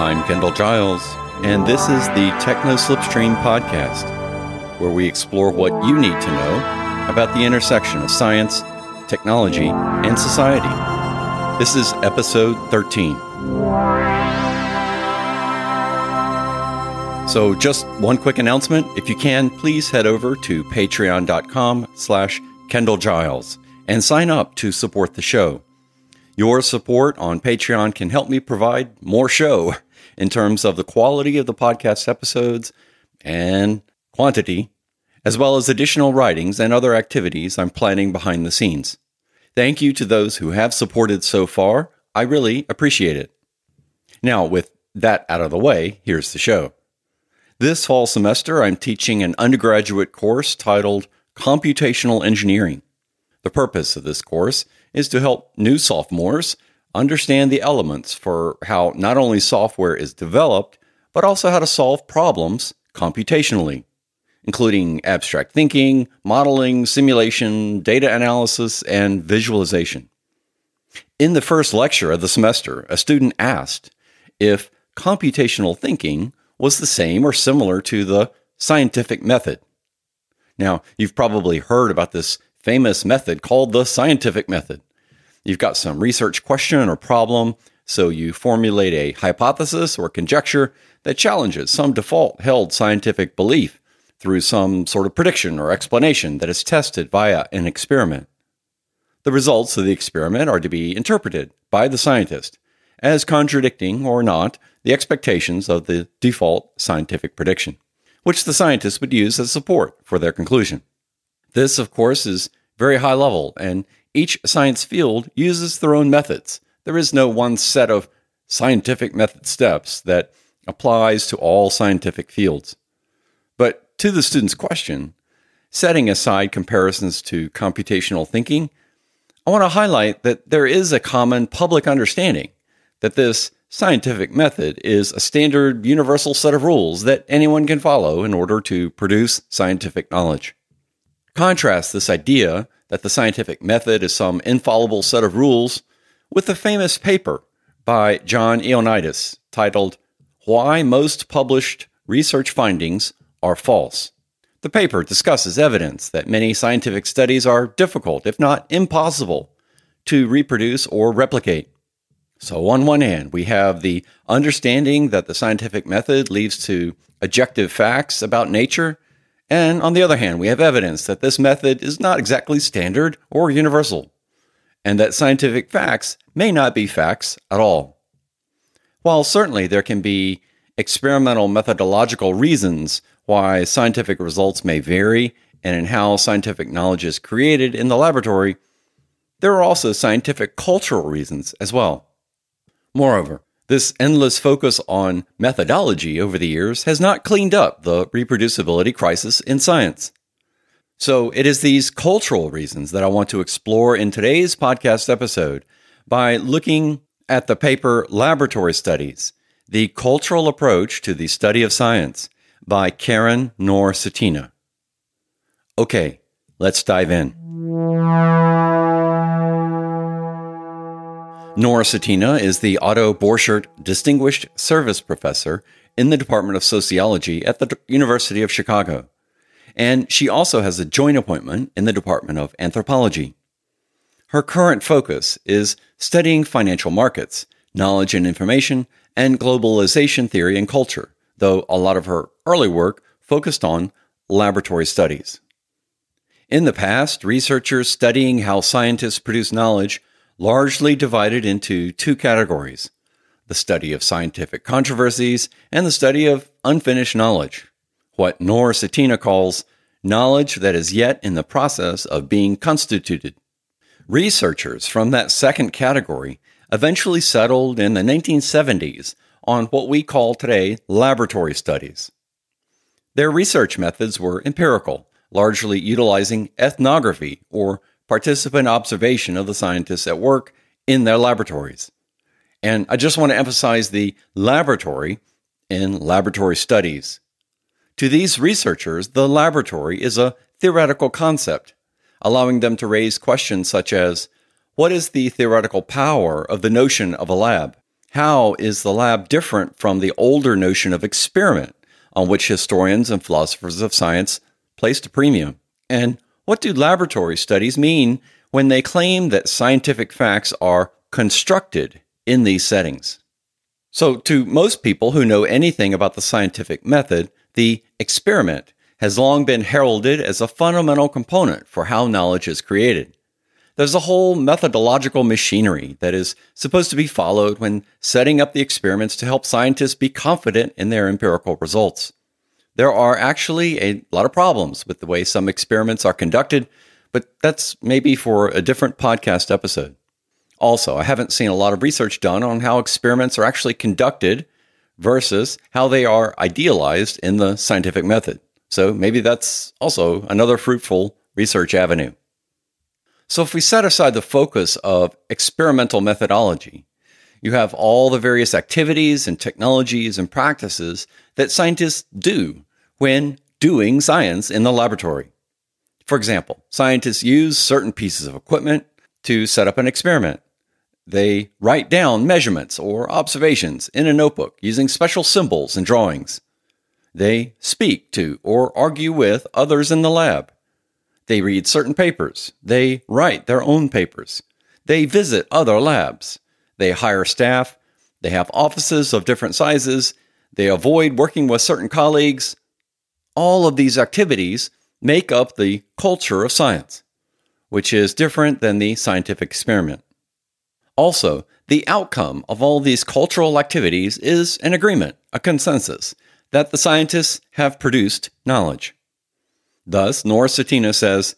I'm Kendall Giles, and this is the Techno Slipstream podcast, where we explore what you need to know about the intersection of science, technology, and society. This is episode 13. So just one quick announcement. If you can, please head over to patreon.com slash Kendall Giles and sign up to support the show. Your support on Patreon can help me provide more show in terms of the quality of the podcast episodes and quantity, as well as additional writings and other activities I'm planning behind the scenes. Thank you to those who have supported so far. I really appreciate it. Now, with that out of the way, here's the show. This fall semester, I'm teaching an undergraduate course titled Computational Engineering. The purpose of this course is to help new sophomores understand the elements for how not only software is developed, but also how to solve problems computationally, including abstract thinking, modeling, simulation, data analysis, and visualization. In the first lecture of the semester, a student asked if computational thinking was the same or similar to the scientific method. Now, you've probably heard about this famous method called the scientific method. You've got some research question or problem, so you formulate a hypothesis or conjecture that challenges some default held scientific belief through some sort of prediction or explanation that is tested via an experiment. The results of the experiment are to be interpreted by the scientist as contradicting or not the expectations of the default scientific prediction, which the scientist would use as support for their conclusion. This, of course, is very high level, and each science field uses their own methods. There is no one set of scientific method steps that applies to all scientific fields. But to the student's question, setting aside comparisons to computational thinking, I want to highlight that there is a common public understanding that this scientific method is a standard universal set of rules that anyone can follow in order to produce scientific knowledge. Contrast this idea that the scientific method is some infallible set of rules with the famous paper by John Ioannidis titled Why Most Published Research Findings Are False. The paper discusses evidence that many scientific studies are difficult, if not impossible, to reproduce or replicate. So, on one hand, we have the understanding that the scientific method leads to objective facts about nature. And on the other hand, we have evidence that this method is not exactly standard or universal, and that scientific facts may not be facts at all. While certainly there can be experimental methodological reasons why scientific results may vary and in how scientific knowledge is created in the laboratory, there are also scientific cultural reasons as well. Moreover, this endless focus on methodology over the years has not cleaned up the reproducibility crisis in science. So it is these cultural reasons that I want to explore in today's podcast episode by looking at the paper Laboratory Studies The Cultural Approach to the Study of Science by Karin Knorr Cetina. Okay, let's dive in. Knorr Cetina is the Otto Borchert Distinguished Service Professor in the Department of Sociology at the University of Chicago. And she also has a joint appointment in the Department of Anthropology. Her current focus is studying financial markets, knowledge and information, and globalization theory and culture, though a lot of her early work focused on laboratory studies. In the past, researchers studying how scientists produce knowledge largely divided into two categories the study of scientific controversies and the study of unfinished knowledge, what Knorr Cetina calls knowledge that is yet in the process of being constituted. Researchers from that second category eventually settled in the 1970s on what we call today laboratory studies. Their research methods were empirical, largely utilizing ethnography or participant observation of the scientists at work in their laboratories. And I just want to emphasize the laboratory in laboratory studies. To these researchers, the laboratory is a theoretical concept, allowing them to raise questions such as What is the theoretical power of the notion of a lab? How is the lab different from the older notion of experiment on which historians and philosophers of science placed a premium? And what do laboratory studies mean when they claim that scientific facts are constructed in these settings? So, to most people who know anything about the scientific method, the experiment has long been heralded as a fundamental component for how knowledge is created. There's a whole methodological machinery that is supposed to be followed when setting up the experiments to help scientists be confident in their empirical results. There are actually a lot of problems with the way some experiments are conducted, but that's maybe for a different podcast episode. Also, I haven't seen a lot of research done on how experiments are actually conducted versus how they are idealized in the scientific method. So maybe that's also another fruitful research avenue. So if we set aside the focus of experimental methodology, you have all the various activities and technologies and practices that scientists do when doing science in the laboratory. For example, scientists use certain pieces of equipment to set up an experiment. They write down measurements or observations in a notebook using special symbols and drawings. They speak to or argue with others in the lab. They read certain papers. They write their own papers. They visit other labs. They hire staff. They have offices of different sizes. They avoid working with certain colleagues. All of these activities make up the culture of science, which is different than the scientific experiment. Also, the outcome of all these cultural activities is an agreement, a consensus, that the scientists have produced knowledge. Thus, Knorr Cetina says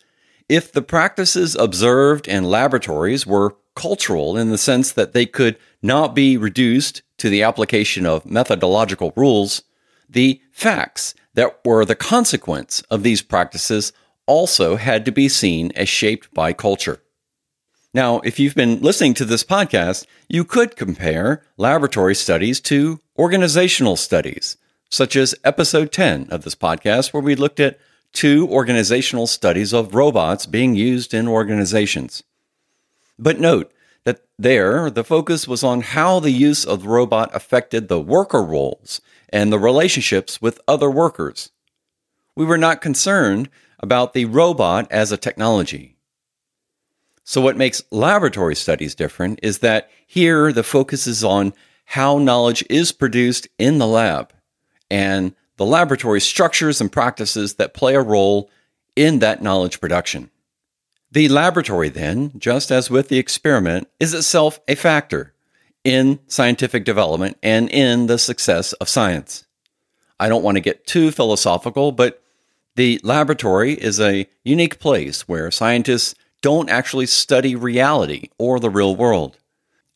if the practices observed in laboratories were cultural in the sense that they could not be reduced to the application of methodological rules, the facts that were the consequence of these practices also had to be seen as shaped by culture. Now, if you've been listening to this podcast, you could compare laboratory studies to organizational studies, such as episode 10 of this podcast, where we looked at two organizational studies of robots being used in organizations. But note that there, the focus was on how the use of the robot affected the worker roles and the relationships with other workers. We were not concerned about the robot as a technology. So, what makes laboratory studies different is that here the focus is on how knowledge is produced in the lab and the laboratory structures and practices that play a role in that knowledge production. The laboratory, then, just as with the experiment, is itself a factor in scientific development and in the success of science. I don't want to get too philosophical, but the laboratory is a unique place where scientists don't actually study reality or the real world.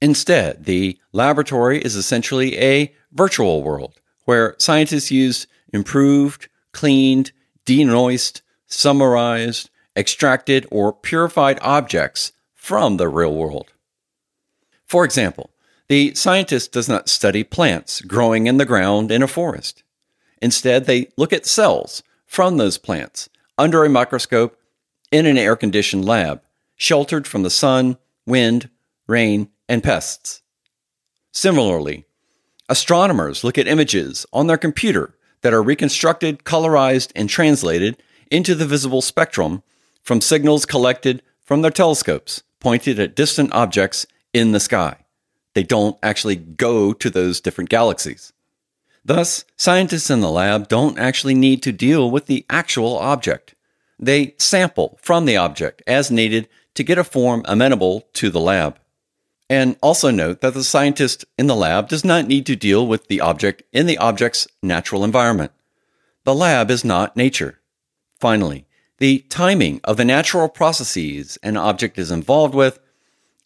Instead, the laboratory is essentially a virtual world where scientists use improved, cleaned, denoised, summarized, extracted, or purified objects from the real world. For example, the scientist does not study plants growing in the ground in a forest. Instead, they look at cells from those plants under a microscope in an air conditioned lab, sheltered from the sun, wind, rain, and pests. Similarly, astronomers look at images on their computer that are reconstructed, colorized, and translated into the visible spectrum from signals collected from their telescopes pointed at distant objects in the sky. They don't actually go to those different galaxies. Thus, scientists in the lab don't actually need to deal with the actual object. They sample from the object as needed to get a form amenable to the lab. And also note that the scientist in the lab does not need to deal with the object in the object's natural environment. The lab is not nature. Finally, the timing of the natural processes an object is involved with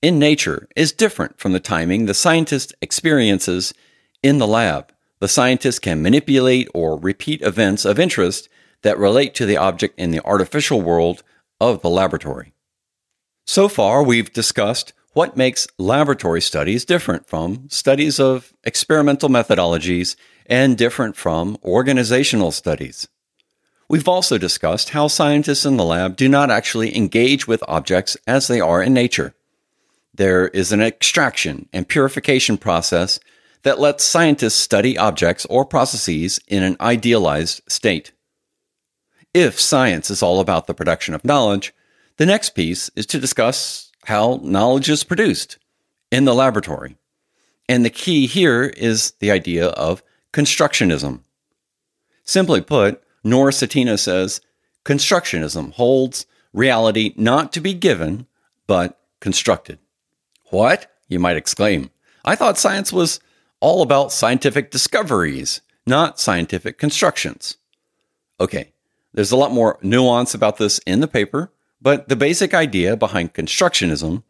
in nature is different from the timing the scientist experiences in the lab. The scientist can manipulate or repeat events of interest that relate to the object in the artificial world of the laboratory. So far, we've discussed what makes laboratory studies different from studies of experimental methodologies and different from organizational studies. We've also discussed how scientists in the lab do not actually engage with objects as they are in nature. There is an extraction and purification process that lets scientists study objects or processes in an idealized state. If science is all about the production of knowledge, the next piece is to discuss how knowledge is produced in the laboratory. And the key here is the idea of constructionism. Simply put, Knorr Cetina says constructionism holds reality not to be given, but constructed. What? You might exclaim. I thought science was all about scientific discoveries, not scientific constructions. Okay, there's a lot more nuance about this in the paper, but the basic idea behind constructionism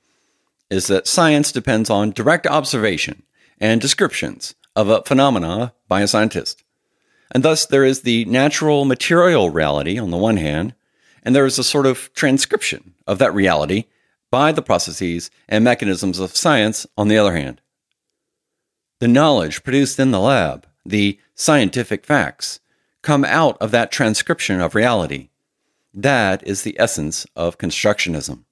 is that science depends on direct observation and descriptions of a phenomena by a scientist. And thus, there is the natural material reality on the one hand, and there is a sort of transcription of that reality by the processes and mechanisms of science on the other hand. The knowledge produced in the lab, the scientific facts, come out of that transcription of reality. That is the essence of constructionism.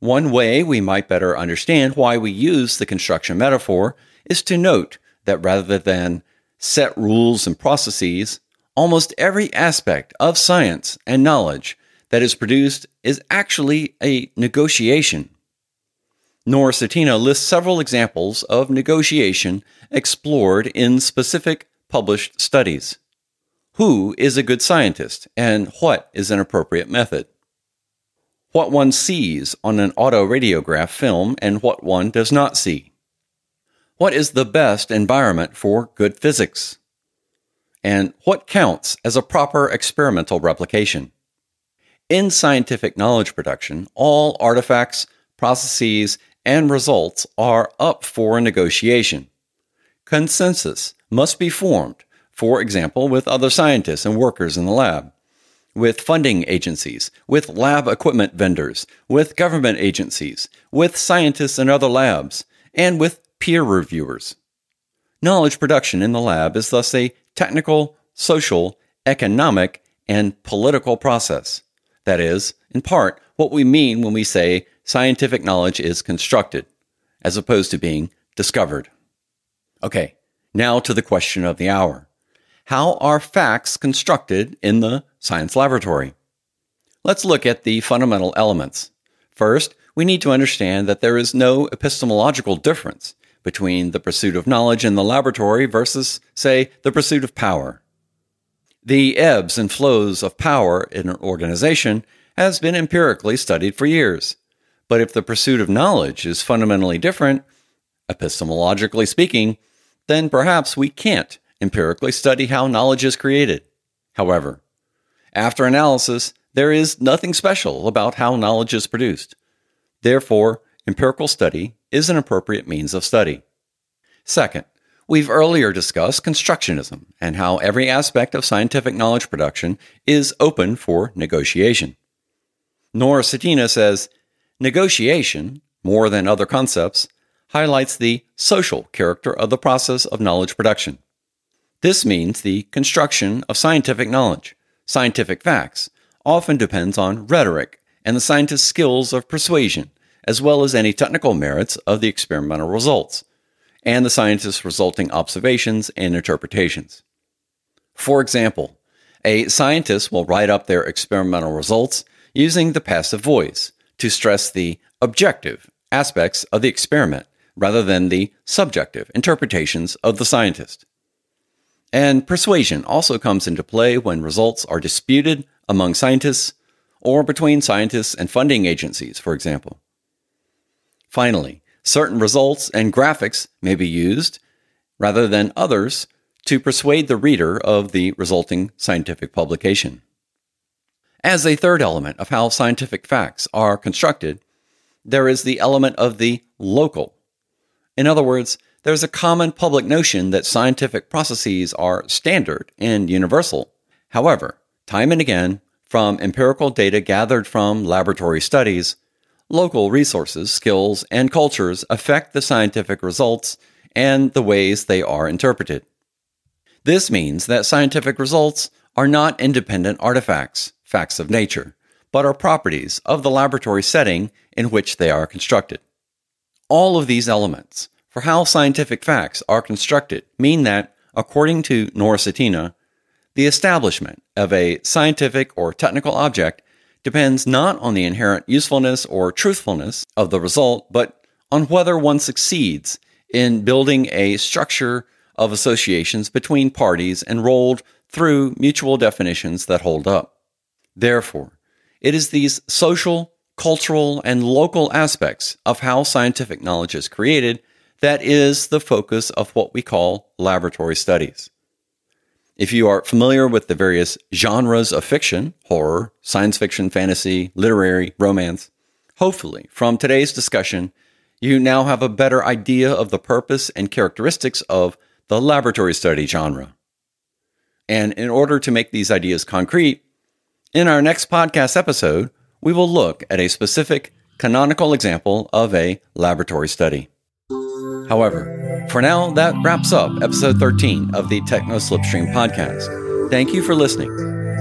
One way we might better understand why we use the construction metaphor is to note that rather than set rules and processes, almost every aspect of science and knowledge that is produced is actually a negotiation. Knorr Cetina lists several examples of negotiation explored in specific published studies. Who is a good scientist and what is an appropriate method? What one sees on an autoradiograph film and what one does not see. What is the best environment for good physics? And what counts as a proper experimental replication? In scientific knowledge production, all artifacts, processes, and results are up for negotiation. Consensus must be formed, for example, with other scientists and workers in the lab, with funding agencies, with lab equipment vendors, with government agencies, with scientists in other labs, and with peer reviewers. Knowledge production in the lab is thus a technical, social, economic, and political process. That is, in part, what we mean when we say scientific knowledge is constructed, as opposed to being discovered. Okay, now to the question of the hour. How are facts constructed in the science laboratory? Let's look at the fundamental elements. First, we need to understand that there is no epistemological difference between the pursuit of knowledge in the laboratory versus, say, the pursuit of power. The ebbs and flows of power in an organization has been empirically studied for years. But if the pursuit of knowledge is fundamentally different, epistemologically speaking, then perhaps we can't empirically study how knowledge is created. However, after analysis, there is nothing special about how knowledge is produced. Therefore, empirical study is an appropriate means of study. Second, We've earlier discussed constructionism and how every aspect of scientific knowledge production is open for negotiation. Knorr Cetina says negotiation, more than other concepts, highlights the social character of the process of knowledge production. This means the construction of scientific knowledge, scientific facts, often depends on rhetoric and the scientist's skills of persuasion, as well as any technical merits of the experimental results and the scientist's resulting observations and interpretations. For example, a scientist will write up their experimental results using the passive voice to stress the objective aspects of the experiment rather than the subjective interpretations of the scientist. And persuasion also comes into play when results are disputed among scientists or between scientists and funding agencies, for example. Finally, certain results and graphics may be used rather than others to persuade the reader of the resulting scientific publication. As a third element of how scientific facts are constructed, there is the element of the local. In other words, there's a common public notion that scientific processes are standard and universal. However, time and again, from empirical data gathered from laboratory studies, Local resources, skills, and cultures affect the scientific results and the ways they are interpreted. This means that scientific results are not independent artifacts, facts of nature, but are properties of the laboratory setting in which they are constructed. All of these elements for how scientific facts are constructed mean that, according to Knorr Cetina the establishment of a scientific or technical object depends not on the inherent usefulness or truthfulness of the result, but on whether one succeeds in building a structure of associations between parties enrolled through mutual definitions that hold up. Therefore, it is these social, cultural, and local aspects of how scientific knowledge is created that is the focus of what we call laboratory studies. If you are familiar with the various genres of fiction horror, science fiction, fantasy, literary, romance hopefully from today's discussion, you now have a better idea of the purpose and characteristics of the laboratory study genre. And in order to make these ideas concrete, in our next podcast episode, we will look at a specific canonical example of a laboratory study. However, for now, that wraps up episode 13 of the Techno Slipstream podcast. Thank you for listening.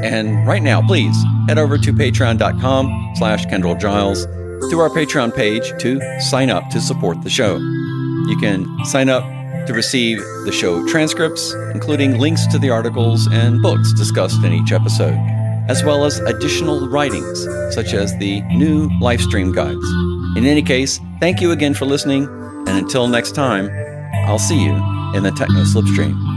And right now, please head over to patreon.com slash Kendall Giles to our Patreon page to sign up to support the show. You can sign up to receive the show transcripts, including links to the articles and books discussed in each episode, as well as additional writings, such as the new live stream guides. In any case, thank you again for listening and until next time, I'll see you in the Techno Slipstream.